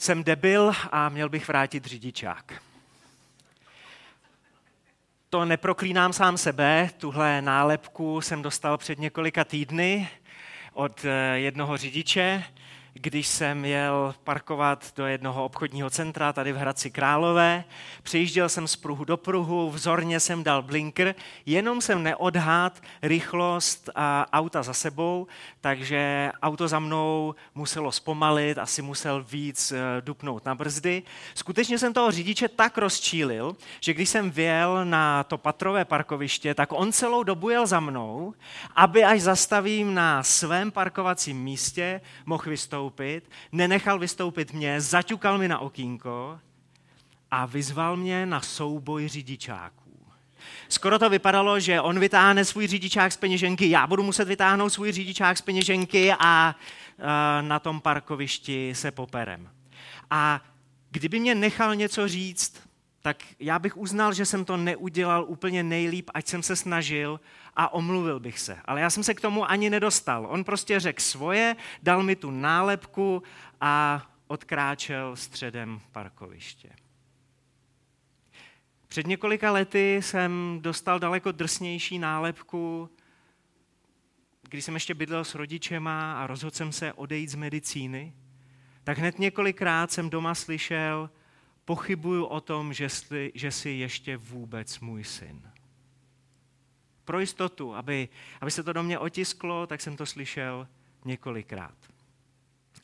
jsem debil a měl bych vrátit řidičák. To neproklínám sám sebe, tuhle nálepku jsem dostal před několika týdny od eh, jednoho řidiče, když jsem jel parkovat do jednoho obchodního centra tady v Hradci Králové. Přijížděl jsem z pruhu do pruhu, vzorně jsem dal blinker, jenom jsem neodhád rychlost a auta za sebou, takže auto za mnou muselo zpomalit, asi musel víc eh, dupnout na brzdy. Skutečně jsem toho řidiče tak rozčílil, že když jsem vjel na to patrové parkoviště, tak on celou dobu jel za mnou, aby až zastavím na svém parkovacím místě, mohl vystoupit vystoupit, nenechal vystoupit mě, zaťukal mi na okýnko a vyzval mě na souboj řidičáků. Skoro to vypadalo, že on vytáhne svůj řidičák z peněženky, já budu muset vytáhnout svůj řidičák z peněženky a na tom parkovišti se poperem. A kdyby mě nechal něco říct, tak já bych uznal, že jsem to neudělal úplně nejlíp, ať jsem se snažil a omluvil bych se. Ale já jsem se k tomu ani nedostal. On prostě řekl svoje, dal mi tu nálepku a odkráčel středem parkoviště. Před několika lety jsem dostal daleko drsnější nálepku, když jsem ještě bydlel s rodičema a rozhodl jsem se odejít z medicíny, tak hned několikrát jsem doma slyšel, pochybuju o tom, že jsi, že jsi ještě vůbec můj syn. Pro jistotu, aby, aby se to do mě otisklo, tak jsem to slyšel několikrát.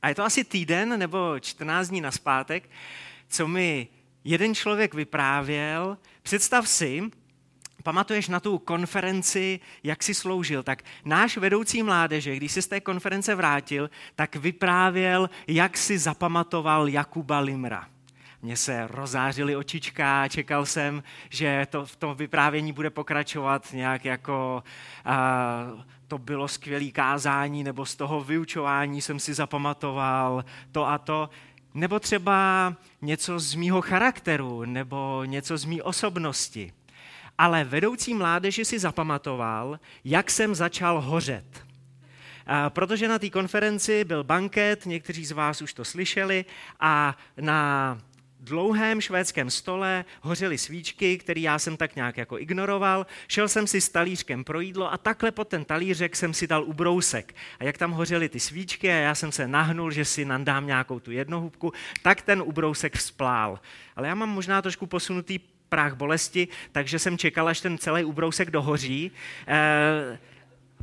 A je to asi týden nebo 14 dní naspátek, co mi jeden člověk vyprávěl. Představ si, pamatuješ na tu konferenci, jak si sloužil, tak náš vedoucí mládeže, když se z té konference vrátil, tak vyprávěl, jak si zapamatoval Jakuba Limra. Mně se rozářily očička, čekal jsem, že to v tom vyprávění bude pokračovat nějak jako a, to bylo skvělé kázání, nebo z toho vyučování jsem si zapamatoval to a to. Nebo třeba něco z mýho charakteru, nebo něco z mý osobnosti. Ale vedoucí mládeže si zapamatoval, jak jsem začal hořet. Protože na té konferenci byl banket, někteří z vás už to slyšeli, a na dlouhém švédském stole hořely svíčky, které já jsem tak nějak jako ignoroval. Šel jsem si s talířkem pro jídlo a takhle pod ten talířek jsem si dal ubrousek. A jak tam hořely ty svíčky a já jsem se nahnul, že si nandám nějakou tu jednohubku, tak ten ubrousek vzplál. Ale já mám možná trošku posunutý práh bolesti, takže jsem čekal, až ten celý ubrousek dohoří. E-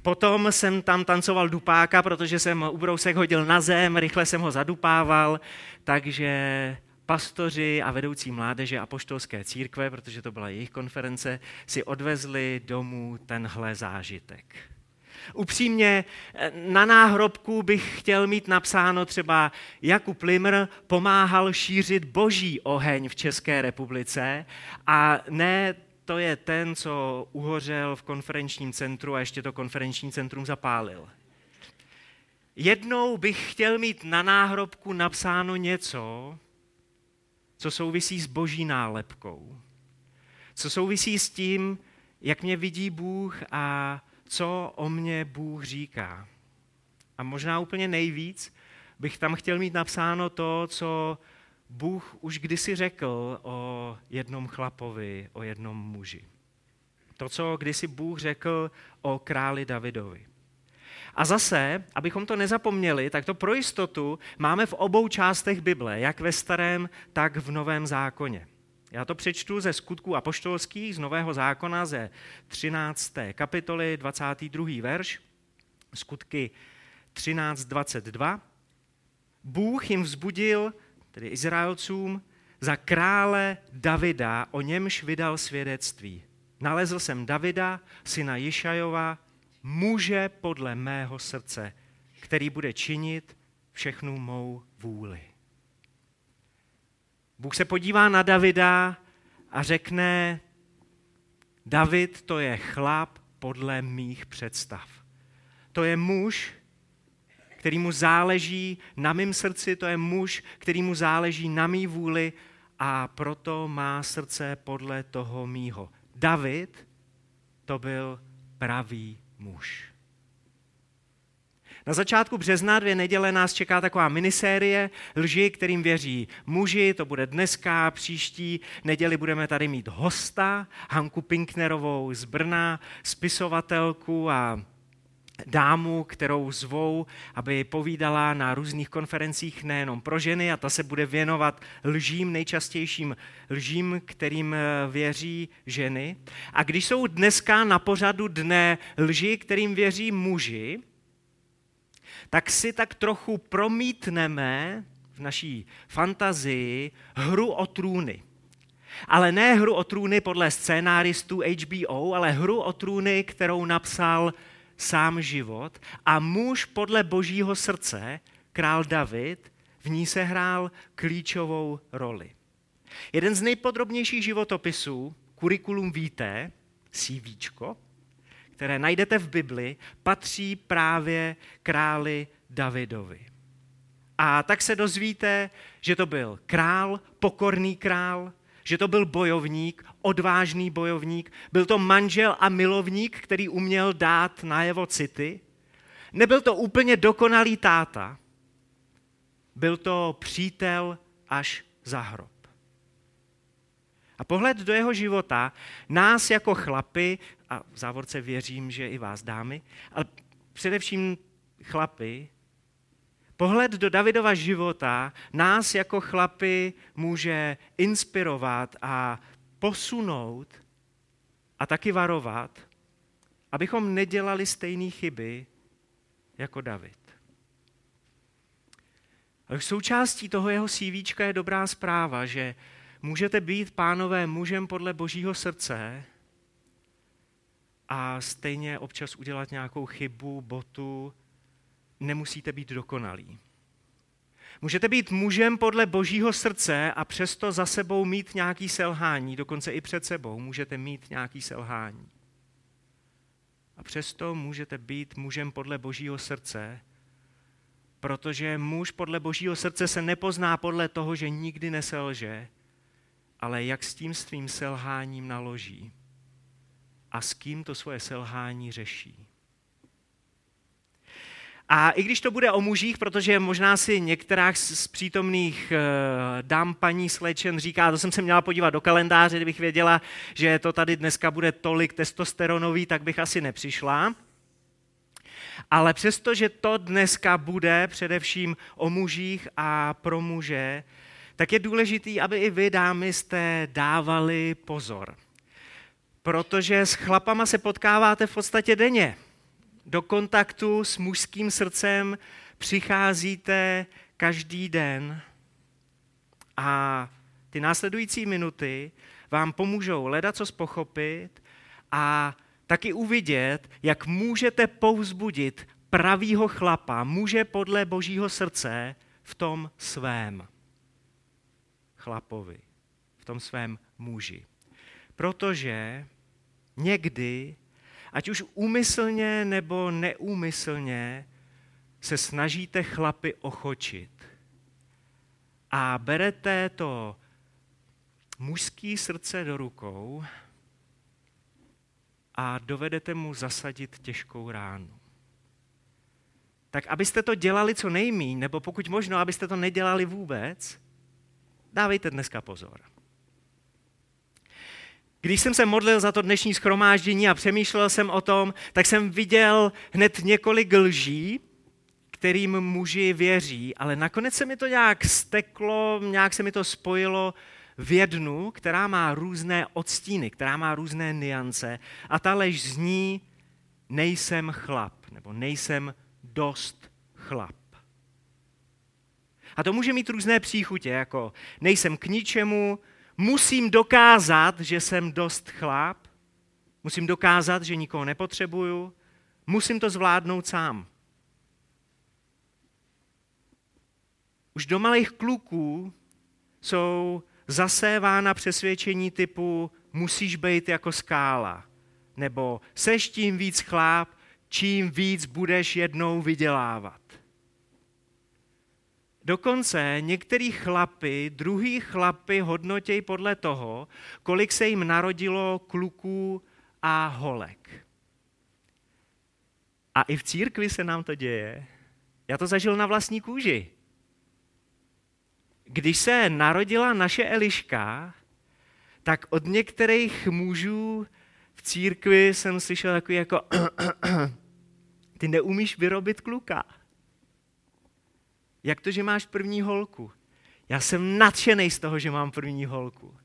Potom jsem tam tancoval dupáka, protože jsem ubrousek hodil na zem, rychle jsem ho zadupával, takže pastoři a vedoucí mládeže a poštolské církve, protože to byla jejich konference, si odvezli domů tenhle zážitek. Upřímně, na náhrobku bych chtěl mít napsáno třeba Jakub Limr pomáhal šířit boží oheň v České republice a ne to je ten, co uhořel v konferenčním centru a ještě to konferenční centrum zapálil. Jednou bych chtěl mít na náhrobku napsáno něco, co souvisí s boží nálepkou, co souvisí s tím, jak mě vidí Bůh a co o mě Bůh říká. A možná úplně nejvíc bych tam chtěl mít napsáno to, co Bůh už kdysi řekl o jednom chlapovi, o jednom muži. To, co kdysi Bůh řekl o králi Davidovi. A zase, abychom to nezapomněli, tak to pro jistotu máme v obou částech Bible, jak ve starém, tak v novém zákoně. Já to přečtu ze skutků apoštolských z Nového zákona ze 13. kapitoly 22. verš, skutky 13.22. Bůh jim vzbudil, tedy Izraelcům, za krále Davida, o němž vydal svědectví. Nalezl jsem Davida, syna Jišajova, muže podle mého srdce, který bude činit všechnu mou vůli. Bůh se podívá na Davida a řekne, David to je chlap podle mých představ. To je muž, který mu záleží na mém srdci, to je muž, který mu záleží na mý vůli a proto má srdce podle toho mýho. David to byl pravý muž. Na začátku března dvě neděle nás čeká taková minisérie lži, kterým věří muži, to bude dneska, příští neděli budeme tady mít hosta, Hanku Pinknerovou z Brna, spisovatelku a dámu, kterou zvou, aby povídala na různých konferencích nejenom pro ženy a ta se bude věnovat lžím, nejčastějším lžím, kterým eh, věří ženy. A když jsou dneska na pořadu dne lži, kterým věří muži, tak si tak trochu promítneme v naší fantazii hru o trůny. Ale ne hru o trůny podle scénáristů HBO, ale hru o trůny, kterou napsal sám život a muž podle božího srdce, král David, v ní se hrál klíčovou roli. Jeden z nejpodrobnějších životopisů, kurikulum víte, CV, které najdete v Bibli, patří právě králi Davidovi. A tak se dozvíte, že to byl král, pokorný král, že to byl bojovník, odvážný bojovník, byl to manžel a milovník, který uměl dát najevo city. Nebyl to úplně dokonalý táta, byl to přítel až za hrob. A pohled do jeho života nás jako chlapy, a v závorce věřím, že i vás dámy, ale především chlapy, Pohled do Davidova života nás jako chlapy může inspirovat a posunout a taky varovat, abychom nedělali stejné chyby jako David. Součástí toho jeho CV je dobrá zpráva, že můžete být, pánové, mužem podle božího srdce a stejně občas udělat nějakou chybu, botu, nemusíte být dokonalí. Můžete být mužem podle božího srdce a přesto za sebou mít nějaký selhání, dokonce i před sebou můžete mít nějaký selhání. A přesto můžete být mužem podle božího srdce, protože muž podle božího srdce se nepozná podle toho, že nikdy neselže, ale jak s tím svým selháním naloží a s kým to svoje selhání řeší. A i když to bude o mužích, protože možná si některá z přítomných eh, dám paní slečen říká, to jsem se měla podívat do kalendáře, kdybych věděla, že to tady dneska bude tolik testosteronový, tak bych asi nepřišla. Ale přesto, že to dneska bude především o mužích a pro muže, tak je důležité, aby i vy, dámy, jste dávali pozor. Protože s chlapama se potkáváte v podstatě denně do kontaktu s mužským srdcem přicházíte každý den a ty následující minuty vám pomůžou leda co pochopit a taky uvidět, jak můžete povzbudit pravýho chlapa, muže podle božího srdce v tom svém chlapovi, v tom svém muži. Protože někdy ať už úmyslně nebo neúmyslně, se snažíte chlapy ochočit. A berete to mužský srdce do rukou a dovedete mu zasadit těžkou ránu. Tak abyste to dělali co nejmíň, nebo pokud možno, abyste to nedělali vůbec, dávejte dneska pozor. Když jsem se modlil za to dnešní schromáždění a přemýšlel jsem o tom, tak jsem viděl hned několik lží, kterým muži věří, ale nakonec se mi to nějak steklo, nějak se mi to spojilo v jednu, která má různé odstíny, která má různé niance a ta lež zní nejsem chlap, nebo nejsem dost chlap. A to může mít různé příchutě, jako nejsem k ničemu, musím dokázat, že jsem dost chlap, musím dokázat, že nikoho nepotřebuju, musím to zvládnout sám. Už do malých kluků jsou zasévána přesvědčení typu musíš být jako skála, nebo seš tím víc chláp, čím víc budeš jednou vydělávat. Dokonce některý chlapy, druhý chlapy hodnotějí podle toho, kolik se jim narodilo kluků a holek. A i v církvi se nám to děje. Já to zažil na vlastní kůži. Když se narodila naše Eliška, tak od některých mužů v církvi jsem slyšel takový jako ty neumíš vyrobit kluka. Jak to, že máš první holku? Já jsem nadšený z toho, že mám první holku.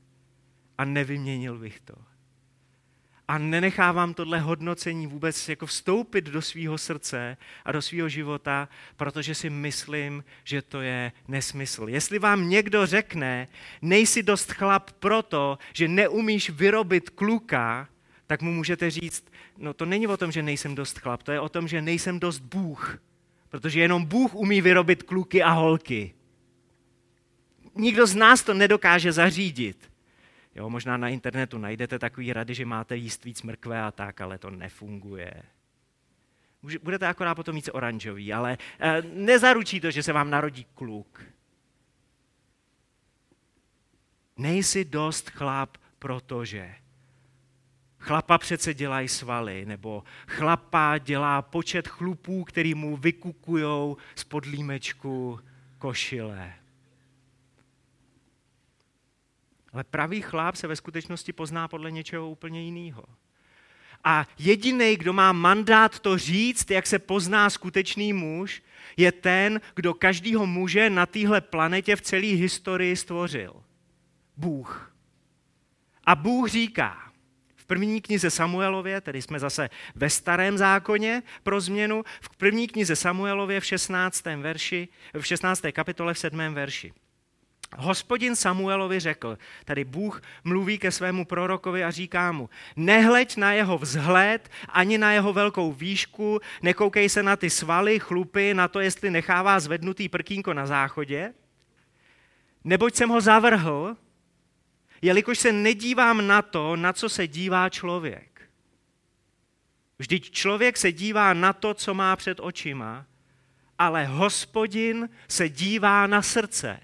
A nevyměnil bych to. A nenechávám tohle hodnocení vůbec jako vstoupit do svého srdce a do svého života, protože si myslím, že to je nesmysl. Jestli vám někdo řekne, nejsi dost chlap proto, že neumíš vyrobit kluka, tak mu můžete říct, no to není o tom, že nejsem dost chlap, to je o tom, že nejsem dost Bůh. Protože jenom Bůh umí vyrobit kluky a holky. Nikdo z nás to nedokáže zařídit. Jo, možná na internetu najdete takový rady, že máte jíst víc mrkve a tak, ale to nefunguje. Budete akorát potom víc oranžový, ale eh, nezaručí to, že se vám narodí kluk. Nejsi dost chlap, protože chlapa přece dělají svaly, nebo chlapa dělá počet chlupů, který mu vykukujou z podlímečku košile. Ale pravý chlap se ve skutečnosti pozná podle něčeho úplně jiného. A jediný, kdo má mandát to říct, jak se pozná skutečný muž, je ten, kdo každýho muže na téhle planetě v celé historii stvořil. Bůh. A Bůh říká první knize Samuelově, tedy jsme zase ve starém zákoně pro změnu, v první knize Samuelově v 16. verši, v 16. kapitole v 7. verši. Hospodin Samuelovi řekl, tady Bůh mluví ke svému prorokovi a říká mu, nehleď na jeho vzhled, ani na jeho velkou výšku, nekoukej se na ty svaly, chlupy, na to, jestli nechává zvednutý prkínko na záchodě, neboť jsem ho zavrhl, jelikož se nedívám na to, na co se dívá člověk. Vždyť člověk se dívá na to, co má před očima, ale hospodin se dívá na srdce.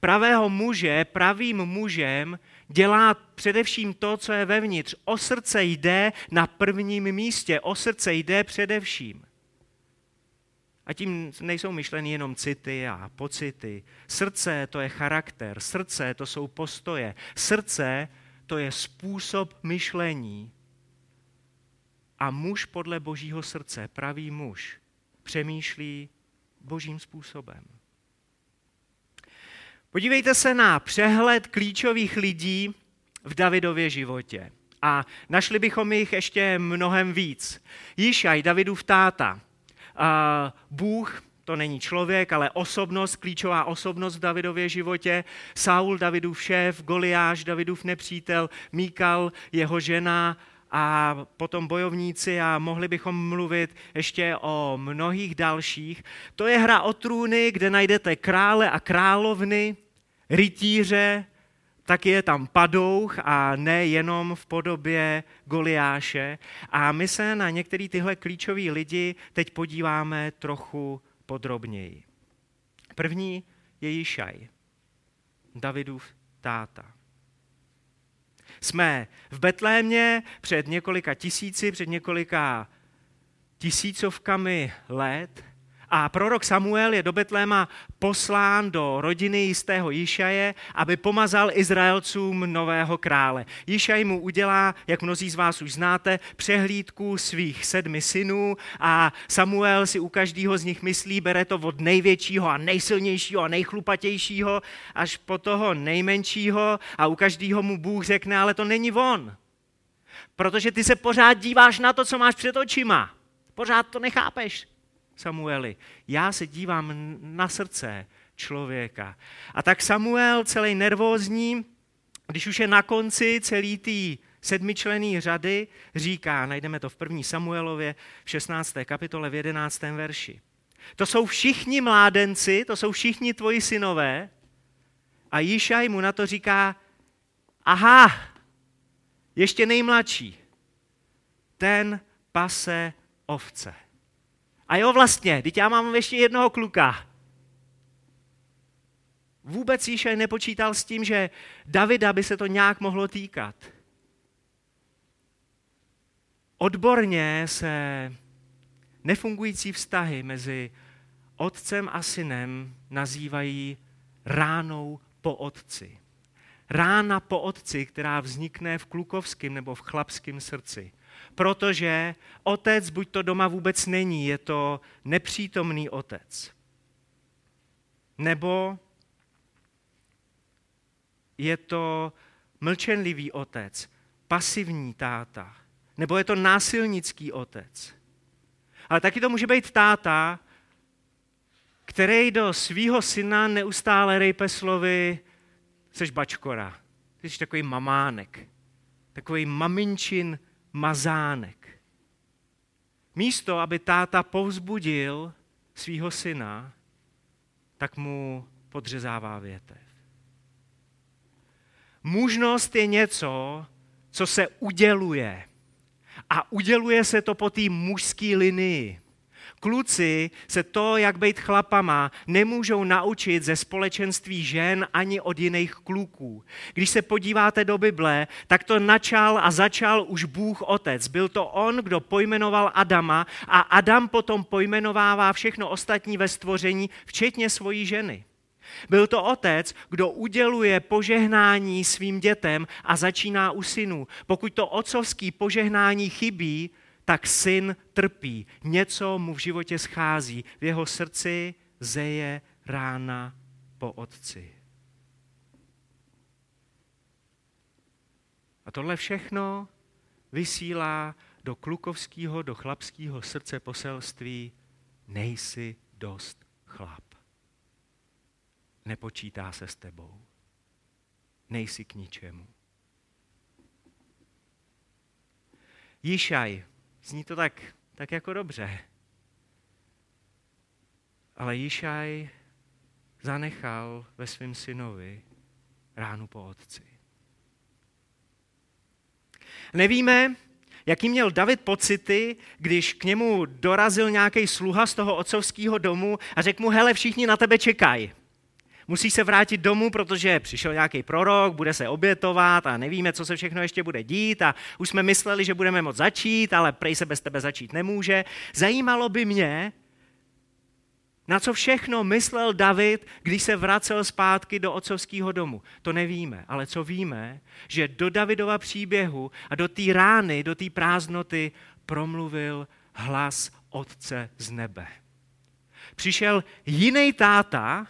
Pravého muže, pravým mužem dělá především to, co je vevnitř. O srdce jde na prvním místě, o srdce jde především. A tím nejsou myšleny jenom city a pocity. Srdce to je charakter, srdce to jsou postoje, srdce to je způsob myšlení. A muž podle božího srdce, pravý muž, přemýšlí božím způsobem. Podívejte se na přehled klíčových lidí v Davidově životě. A našli bychom jich ještě mnohem víc. Jíšaj, Davidův táta. Bůh, to není člověk, ale osobnost, klíčová osobnost v Davidově životě. Saul, Davidův šéf, Goliáš, Davidův nepřítel, Míkal, jeho žena, a potom bojovníci a mohli bychom mluvit ještě o mnohých dalších. To je hra o trůny, kde najdete krále a královny, rytíře, tak je tam padouch a ne jenom v podobě Goliáše. A my se na některé tyhle klíčové lidi teď podíváme trochu podrobněji. První je Jišaj, Davidův táta. Jsme v Betlémě před několika tisíci, před několika tisícovkami let a prorok Samuel je do Betléma poslán do rodiny jistého Jišaje, aby pomazal Izraelcům nového krále. Jišaj mu udělá, jak mnozí z vás už znáte, přehlídku svých sedmi synů a Samuel si u každého z nich myslí, bere to od největšího a nejsilnějšího a nejchlupatějšího až po toho nejmenšího a u každého mu Bůh řekne, ale to není on. Protože ty se pořád díváš na to, co máš před očima. Pořád to nechápeš. Samueli, já se dívám na srdce člověka. A tak Samuel, celý nervózní, když už je na konci celý tý sedmičlený řady, říká, najdeme to v první Samuelově v 16. kapitole v 11. verši. To jsou všichni mládenci, to jsou všichni tvoji synové. A Jišaj mu na to říká, aha, ještě nejmladší, ten pase ovce. A jo, vlastně, teď já mám ještě jednoho kluka. Vůbec Jíšaj nepočítal s tím, že Davida by se to nějak mohlo týkat. Odborně se nefungující vztahy mezi otcem a synem nazývají ránou po otci. Rána po otci, která vznikne v klukovském nebo v chlapském srdci. Protože otec buď to doma vůbec není, je to nepřítomný otec. Nebo je to mlčenlivý otec, pasivní táta, nebo je to násilnický otec. Ale taky to může být táta, který do svého syna neustále rejpe slovy seš bačkora, jsi takový mamánek, takový maminčin mazánek. Místo, aby táta povzbudil svého syna, tak mu podřezává větev. Mužnost je něco, co se uděluje. A uděluje se to po té mužské linii. Kluci se to, jak být chlapama, nemůžou naučit ze společenství žen ani od jiných kluků. Když se podíváte do Bible, tak to načal a začal už Bůh Otec. Byl to on, kdo pojmenoval Adama a Adam potom pojmenovává všechno ostatní ve stvoření, včetně svojí ženy. Byl to otec, kdo uděluje požehnání svým dětem a začíná u synů. Pokud to otcovský požehnání chybí, tak syn trpí. Něco mu v životě schází. V jeho srdci zeje rána po otci. A tohle všechno vysílá do klukovského, do chlapského srdce poselství nejsi dost chlap. Nepočítá se s tebou. Nejsi k ničemu. Jišaj Zní to tak, tak jako dobře. Ale Jišaj zanechal ve svém synovi ránu po otci. Nevíme, jaký měl David pocity, když k němu dorazil nějaký sluha z toho otcovského domu a řekl mu, hele, všichni na tebe čekají musí se vrátit domů, protože přišel nějaký prorok, bude se obětovat a nevíme, co se všechno ještě bude dít a už jsme mysleli, že budeme moct začít, ale prej se bez tebe začít nemůže. Zajímalo by mě, na co všechno myslel David, když se vracel zpátky do otcovského domu? To nevíme, ale co víme, že do Davidova příběhu a do té rány, do té prázdnoty promluvil hlas Otce z nebe. Přišel jiný táta,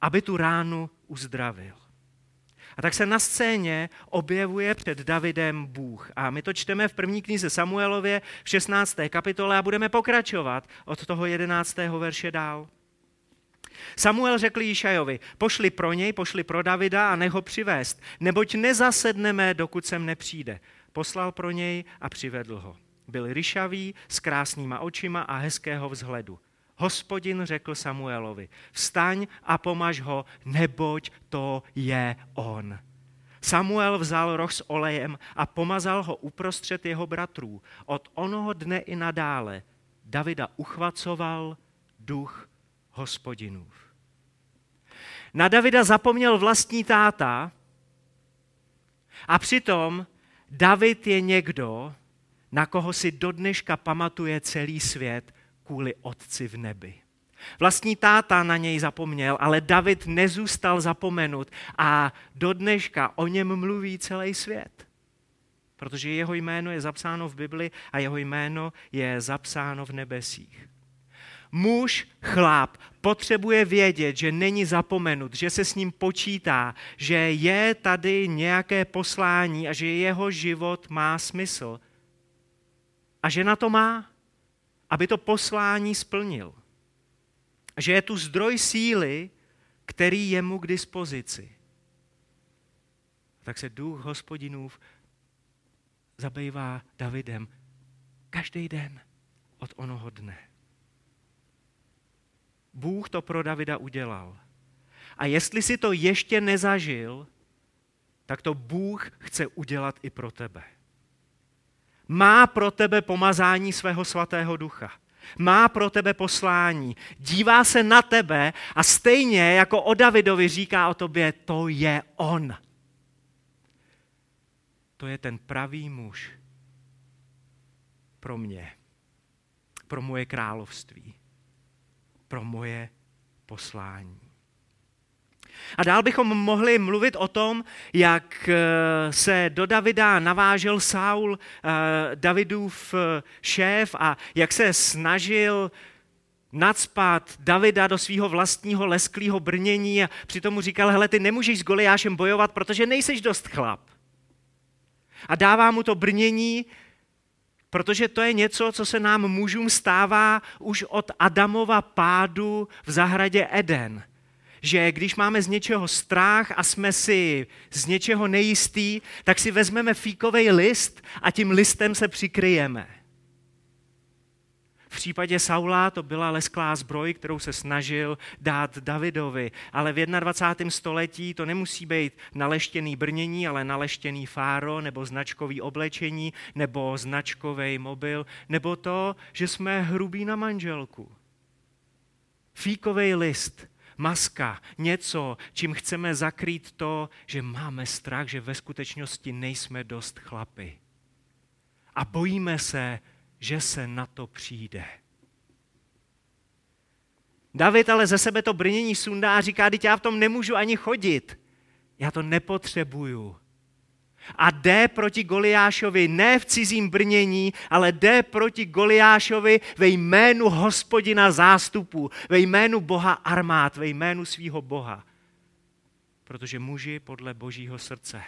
aby tu ránu uzdravil. A tak se na scéně objevuje před Davidem Bůh. A my to čteme v první knize Samuelově v 16. kapitole a budeme pokračovat od toho 11. verše dál. Samuel řekl Jíšajovi, pošli pro něj, pošli pro Davida a nech ho přivést, neboť nezasedneme, dokud sem nepřijde. Poslal pro něj a přivedl ho. Byl ryšavý, s krásnýma očima a hezkého vzhledu. Hospodin řekl Samuelovi, vstaň a pomaž ho, neboť to je on. Samuel vzal roh s olejem a pomazal ho uprostřed jeho bratrů. Od onoho dne i nadále Davida uchvacoval duch hospodinův. Na Davida zapomněl vlastní táta a přitom David je někdo, na koho si do dneška pamatuje celý svět kvůli otci v nebi. Vlastní táta na něj zapomněl, ale David nezůstal zapomenut a do dneška o něm mluví celý svět. Protože jeho jméno je zapsáno v Bibli a jeho jméno je zapsáno v nebesích. Muž, chlap, potřebuje vědět, že není zapomenut, že se s ním počítá, že je tady nějaké poslání a že jeho život má smysl. A že na to má aby to poslání splnil. Že je tu zdroj síly, který je mu k dispozici. Tak se duch hospodinův zabývá Davidem každý den od onoho dne. Bůh to pro Davida udělal. A jestli si to ještě nezažil, tak to Bůh chce udělat i pro tebe má pro tebe pomazání svého svatého ducha. Má pro tebe poslání. Dívá se na tebe a stejně jako o Davidovi říká o tobě, to je on. To je ten pravý muž pro mě. pro moje království, pro moje poslání. A dál bychom mohli mluvit o tom, jak eh, se do Davida navážel Saul, eh, Davidův eh, šéf, a jak se snažil nadspat Davida do svého vlastního lesklého brnění a přitom mu říkal, hele, ty nemůžeš s Goliášem bojovat, protože nejseš dost chlap. A dává mu to brnění, protože to je něco, co se nám mužům stává už od Adamova pádu v zahradě Eden – že když máme z něčeho strach a jsme si z něčeho nejistý, tak si vezmeme fíkový list a tím listem se přikryjeme. V případě Saula to byla lesklá zbroj, kterou se snažil dát Davidovi, ale v 21. století to nemusí být naleštěný brnění, ale naleštěný fáro nebo značkový oblečení nebo značkový mobil, nebo to, že jsme hrubí na manželku. Fíkový list maska, něco, čím chceme zakrýt to, že máme strach, že ve skutečnosti nejsme dost chlapy. A bojíme se, že se na to přijde. David ale ze sebe to brnění sundá a říká, teď já v tom nemůžu ani chodit. Já to nepotřebuju a jde proti Goliášovi ne v cizím brnění, ale jde proti Goliášovi ve jménu hospodina zástupů, ve jménu Boha armád, ve jménu svého Boha. Protože muži podle božího srdce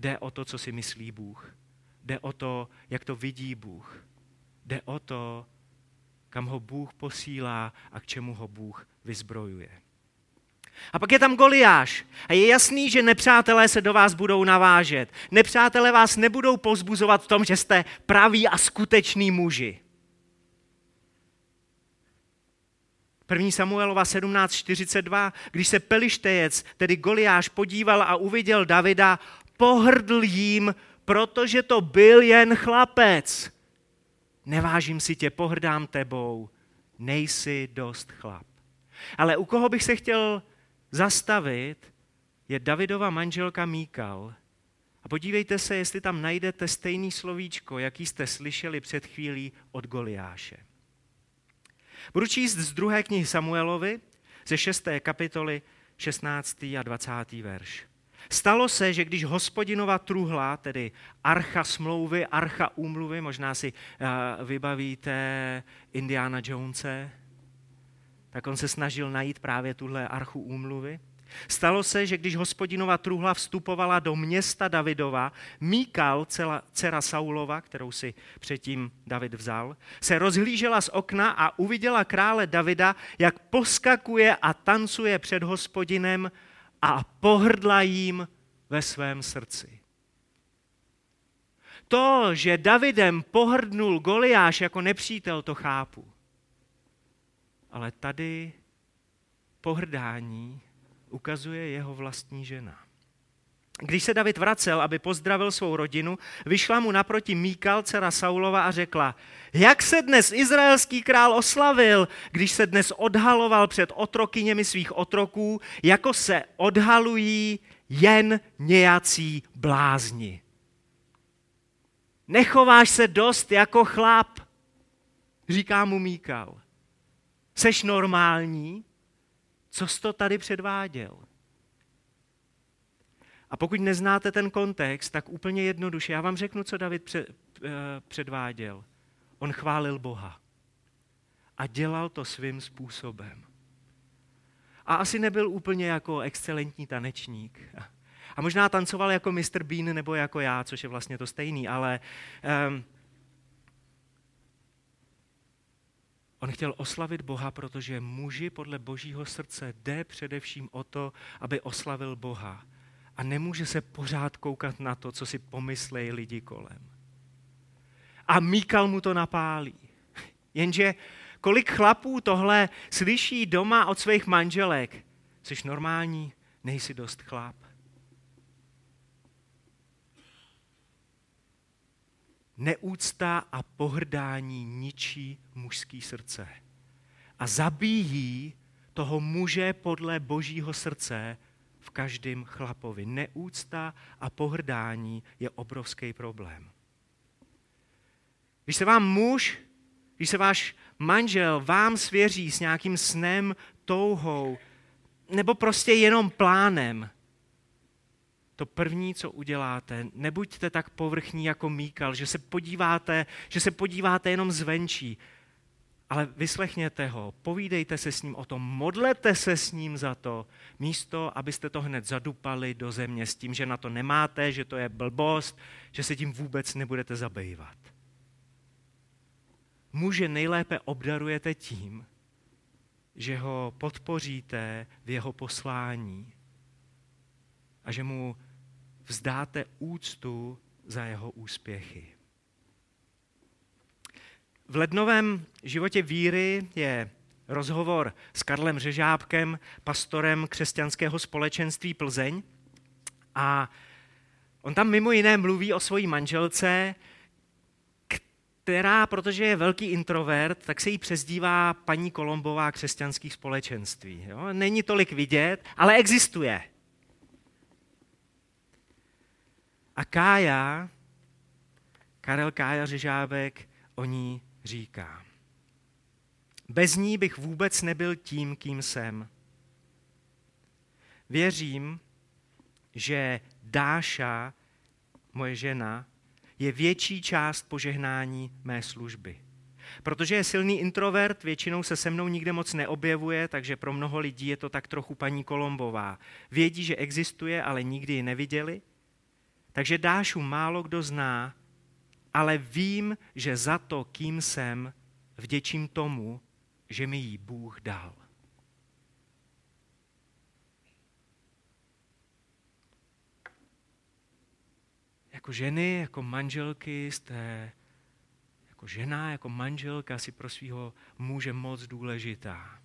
jde o to, co si myslí Bůh. Jde o to, jak to vidí Bůh. Jde o to, kam ho Bůh posílá a k čemu ho Bůh vyzbrojuje. A pak je tam Goliáš. A je jasný, že nepřátelé se do vás budou navážet. Nepřátelé vás nebudou pozbuzovat v tom, že jste praví a skutečný muži. 1. Samuelova 17.42, když se Pelištejec, tedy Goliáš, podíval a uviděl Davida, pohrdl jím, protože to byl jen chlapec. Nevážím si tě, pohrdám tebou, nejsi dost chlap. Ale u koho bych se chtěl zastavit, je Davidova manželka Míkal. A podívejte se, jestli tam najdete stejný slovíčko, jaký jste slyšeli před chvílí od Goliáše. Budu číst z druhé knihy Samuelovi, ze šesté kapitoly 16. a 20. verš. Stalo se, že když hospodinova truhla, tedy archa smlouvy, archa úmluvy, možná si uh, vybavíte Indiana Jonese, tak on se snažil najít právě tuhle archu úmluvy. Stalo se, že když hospodinova truhla vstupovala do města Davidova, Míkal, dcera Saulova, kterou si předtím David vzal, se rozhlížela z okna a uviděla krále Davida, jak poskakuje a tancuje před hospodinem a pohrdla jím ve svém srdci. To, že Davidem pohrdnul Goliáš jako nepřítel, to chápu. Ale tady pohrdání ukazuje jeho vlastní žena. Když se David vracel, aby pozdravil svou rodinu, vyšla mu naproti Míkal, dcera Saulova a řekla, jak se dnes izraelský král oslavil, když se dnes odhaloval před otrokyněmi svých otroků, jako se odhalují jen nějací blázni. Nechováš se dost jako chlap, říká mu Míkal. Seš normální? Co jsi to tady předváděl? A pokud neznáte ten kontext, tak úplně jednoduše, já vám řeknu, co David eh, předváděl. On chválil Boha. A dělal to svým způsobem. A asi nebyl úplně jako excelentní tanečník. A možná tancoval jako Mr. Bean nebo jako já, což je vlastně to stejný, ale um, On chtěl oslavit Boha, protože muži podle božího srdce jde především o to, aby oslavil Boha. A nemůže se pořád koukat na to, co si pomyslejí lidi kolem. A Míkal mu to napálí. Jenže kolik chlapů tohle slyší doma od svých manželek? Jsi normální? Nejsi dost chlap. Neúcta a pohrdání ničí mužský srdce a zabíjí toho muže podle božího srdce v každém chlapovi. Neúcta a pohrdání je obrovský problém. Když se vám muž, když se váš manžel vám svěří s nějakým snem, touhou, nebo prostě jenom plánem, to první, co uděláte, nebuďte tak povrchní jako Míkal, že se podíváte, že se podíváte jenom zvenčí, ale vyslechněte ho, povídejte se s ním o tom, modlete se s ním za to, místo, abyste to hned zadupali do země s tím, že na to nemáte, že to je blbost, že se tím vůbec nebudete zabývat. Muže nejlépe obdarujete tím, že ho podpoříte v jeho poslání a že mu vzdáte úctu za jeho úspěchy. V lednovém životě víry je rozhovor s Karlem Řežábkem, pastorem křesťanského společenství Plzeň. A on tam mimo jiné mluví o svojí manželce, která, protože je velký introvert, tak se jí přezdívá paní Kolombová křesťanských společenství. Jo? Není tolik vidět, ale existuje. A Kája, Karel Kája Řežábek o ní říká. Bez ní bych vůbec nebyl tím, kým jsem. Věřím, že Dáša, moje žena, je větší část požehnání mé služby. Protože je silný introvert, většinou se se mnou nikde moc neobjevuje, takže pro mnoho lidí je to tak trochu paní Kolombová. Vědí, že existuje, ale nikdy ji neviděli. Takže Dášu málo kdo zná, ale vím, že za to, kým jsem, vděčím tomu, že mi ji Bůh dal. Jako ženy, jako manželky jste jako žena, jako manželka si pro svého muže moc důležitá.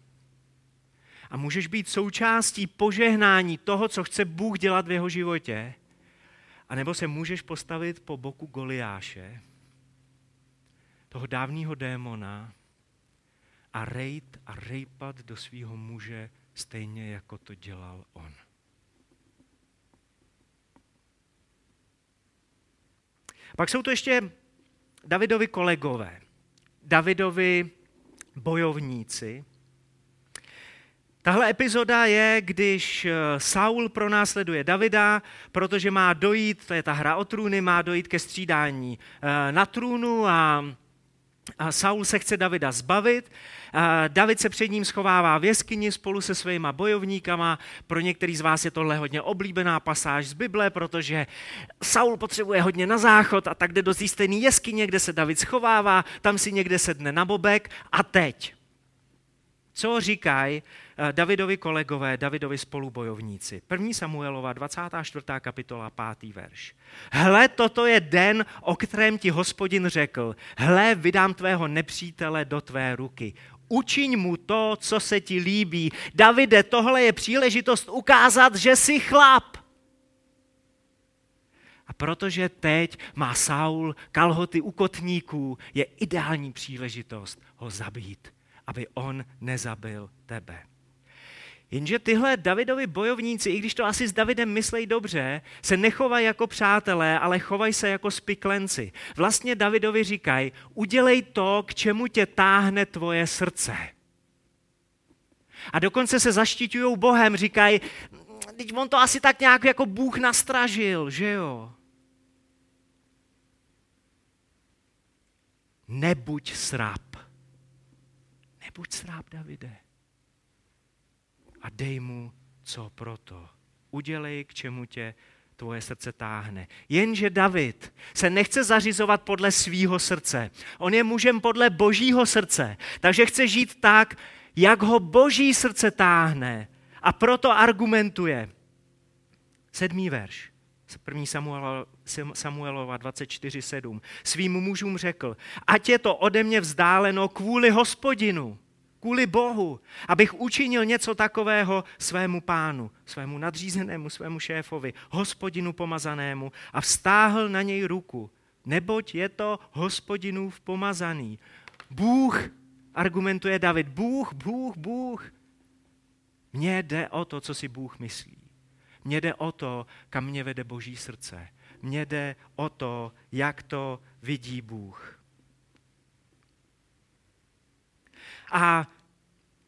A můžeš být součástí požehnání toho, co chce Bůh dělat v jeho životě, a nebo se můžeš postavit po boku Goliáše, toho dávného démona, a rejt a rejpat do svého muže stejně, jako to dělal on. Pak jsou to ještě Davidovi kolegové, Davidovi bojovníci, Tahle epizoda je, když eh, Saul pronásleduje Davida, protože má dojít, to je ta hra o trůny, má dojít ke střídání eh, na trůnu a, Saul se chce Davida zbavit. A David se před ním schovává v jeskyni spolu se svýma bojovníkama. Pro některý z vás je tohle hodně oblíbená pasáž z Bible, protože Saul potřebuje hodně na záchod a tak jde do stejné jeskyně, kde se David schovává, tam si někde sedne na bobek a teď. Co říkají Eh, Davidovi kolegové, Davidovi spolubojovníci. 1. Samuelova, 24. kapitola, 5. verš. Hle, toto je den, o kterém ti hospodin řekl. Hle, vydám tvého nepřítele do tvé ruky. Učiň mu to, co se ti líbí. Davide, tohle je příležitost ukázat, že jsi chlap. A protože teď má Saul kalhoty u kotníků, je ideální příležitost ho zabít, aby on nezabil tebe. Jenže tyhle Davidovi bojovníci, i když to asi s Davidem myslej dobře, se nechovají jako přátelé, ale chovají se jako spiklenci. Vlastně Davidovi říkají, udělej to, k čemu tě táhne tvoje srdce. A dokonce se zaštiťují Bohem, říkají, teď on to asi tak nějak jako Bůh nastražil, že jo? Nebuď sráp. Nebuď sráp, Davide a dej mu co proto. Udělej, k čemu tě tvoje srdce táhne. Jenže David se nechce zařizovat podle svýho srdce. On je mužem podle božího srdce. Takže chce žít tak, jak ho boží srdce táhne. A proto argumentuje. Sedmý verš. 1. Samuelova, Samuelova 24.7. Svým mužům řekl, ať je to ode mě vzdáleno kvůli hospodinu kvůli Bohu, abych učinil něco takového svému pánu, svému nadřízenému, svému šéfovi, hospodinu pomazanému a vztáhl na něj ruku. Neboť je to hospodinův pomazaný. Bůh, argumentuje David, Bůh, Bůh, Bůh. Mně jde o to, co si Bůh myslí. Mně jde o to, kam mě vede Boží srdce. Mně jde o to, jak to vidí Bůh. A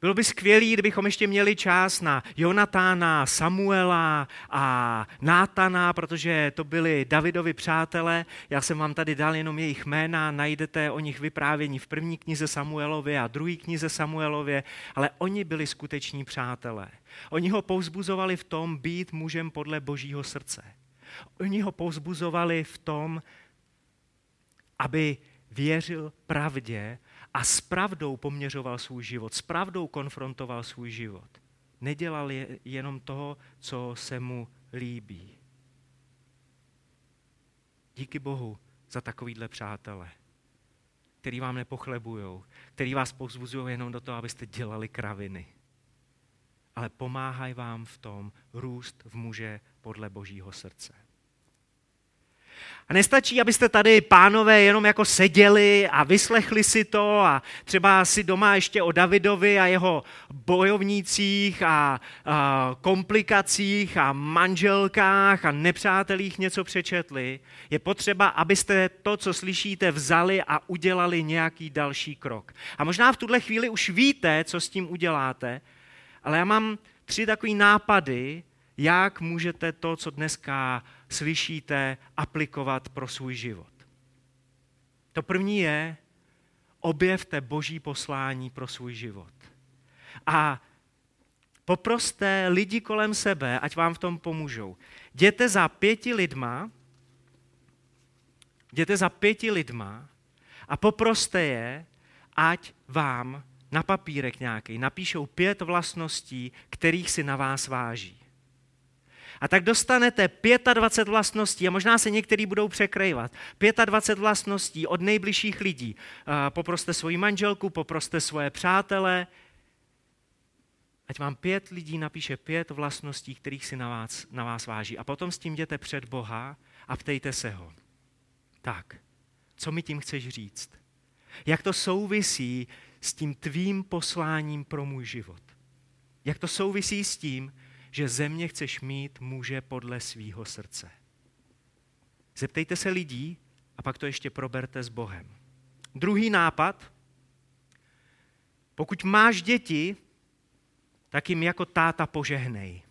bylo by skvělé, kdybychom ještě měli čas na Jonatána, Samuela a Nátana, protože to byli Davidovi přátelé. Já jsem vám tady dal jenom jejich jména, najdete o nich vyprávění v první knize Samuelově a druhé knize Samuelově, ale oni byli skuteční přátelé. Oni ho pouzbuzovali v tom být mužem podle božího srdce. Oni ho pouzbuzovali v tom, aby věřil pravdě a s pravdou poměřoval svůj život, s pravdou konfrontoval svůj život. Nedělal je jenom toho, co se mu líbí. Díky Bohu za takovýhle přátele, který vám nepochlebují, který vás povzbuzují jenom do toho, abyste dělali kraviny. Ale pomáhají vám v tom růst v muže podle božího srdce. A nestačí, abyste tady, pánové, jenom jako seděli a vyslechli si to a třeba si doma ještě o Davidovi a jeho bojovnících a, a komplikacích a manželkách a nepřátelích něco přečetli. Je potřeba, abyste to, co slyšíte, vzali a udělali nějaký další krok. A možná v tuhle chvíli už víte, co s tím uděláte, ale já mám tři takové nápady, jak můžete to, co dneska slyšíte, aplikovat pro svůj život. To první je, objevte boží poslání pro svůj život. A poproste lidi kolem sebe, ať vám v tom pomůžou. Jděte za pěti lidma, jděte za pěti lidma a poproste je, ať vám na papírek nějaký napíšou pět vlastností, kterých si na vás váží. A tak dostanete 25 vlastností, a možná se některý budou překrývat, 25 vlastností od nejbližších lidí. Poproste svoji manželku, poproste svoje přátele, ať vám pět lidí napíše pět vlastností, kterých si na vás, na vás váží. A potom s tím jděte před Boha a ptejte se ho. Tak, co mi tím chceš říct? Jak to souvisí s tím tvým posláním pro můj život? Jak to souvisí s tím, že země chceš mít muže podle svýho srdce. Zeptejte se lidí a pak to ještě proberte s Bohem. Druhý nápad. Pokud máš děti, tak jim jako táta požehnej.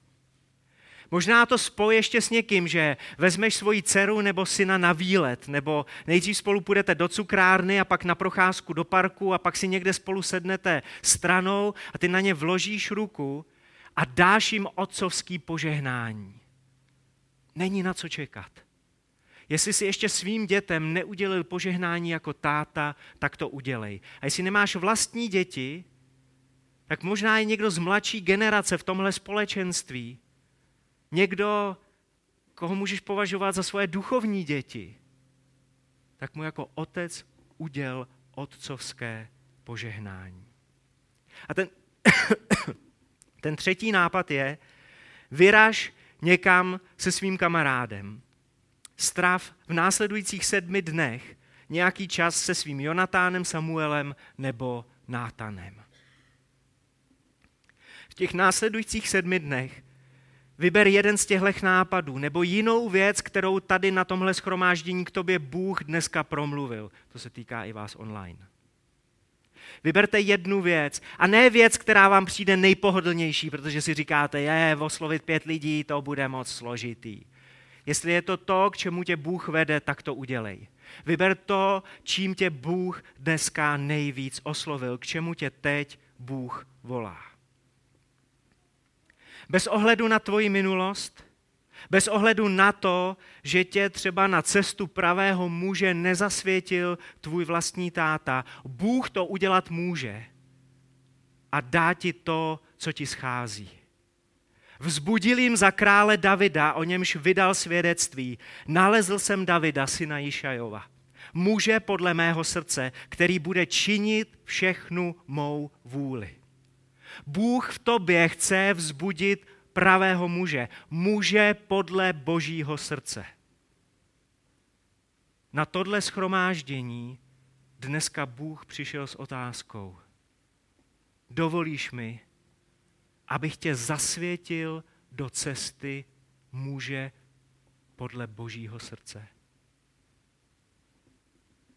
Možná to spoj ještě s někým, že vezmeš svoji dceru nebo syna na výlet, nebo nejdřív spolu půjdete do cukrárny a pak na procházku do parku a pak si někde spolu sednete stranou a ty na ně vložíš ruku a dáš jim otcovský požehnání. Není na co čekat. Jestli si ještě svým dětem neudělil požehnání jako táta, tak to udělej. A jestli nemáš vlastní děti, tak možná je někdo z mladší generace v tomhle společenství. Někdo, koho můžeš považovat za svoje duchovní děti. Tak mu jako otec uděl otcovské požehnání. A ten, ten třetí nápad je, vyraž někam se svým kamarádem. Strav v následujících sedmi dnech nějaký čas se svým Jonatánem, Samuelem nebo Nátanem. V těch následujících sedmi dnech vyber jeden z těchto nápadů nebo jinou věc, kterou tady na tomhle schromáždění k tobě Bůh dneska promluvil. To se týká i vás online. Vyberte jednu věc a ne věc, která vám přijde nejpohodlnější, protože si říkáte, je, oslovit pět lidí, to bude moc složitý. Jestli je to to, k čemu tě Bůh vede, tak to udělej. Vyber to, čím tě Bůh dneska nejvíc oslovil, k čemu tě teď Bůh volá. Bez ohledu na tvoji minulost, bez ohledu na to, že tě třeba na cestu pravého muže nezasvětil tvůj vlastní táta, Bůh to udělat může a dá ti to, co ti schází. Vzbudil jim za krále Davida, o němž vydal svědectví. Nalezl jsem Davida, syna Jišajova. Muže podle mého srdce, který bude činit všechnu mou vůli. Bůh v tobě chce vzbudit pravého muže. Muže podle božího srdce. Na tohle schromáždění dneska Bůh přišel s otázkou. Dovolíš mi, abych tě zasvětil do cesty muže podle božího srdce?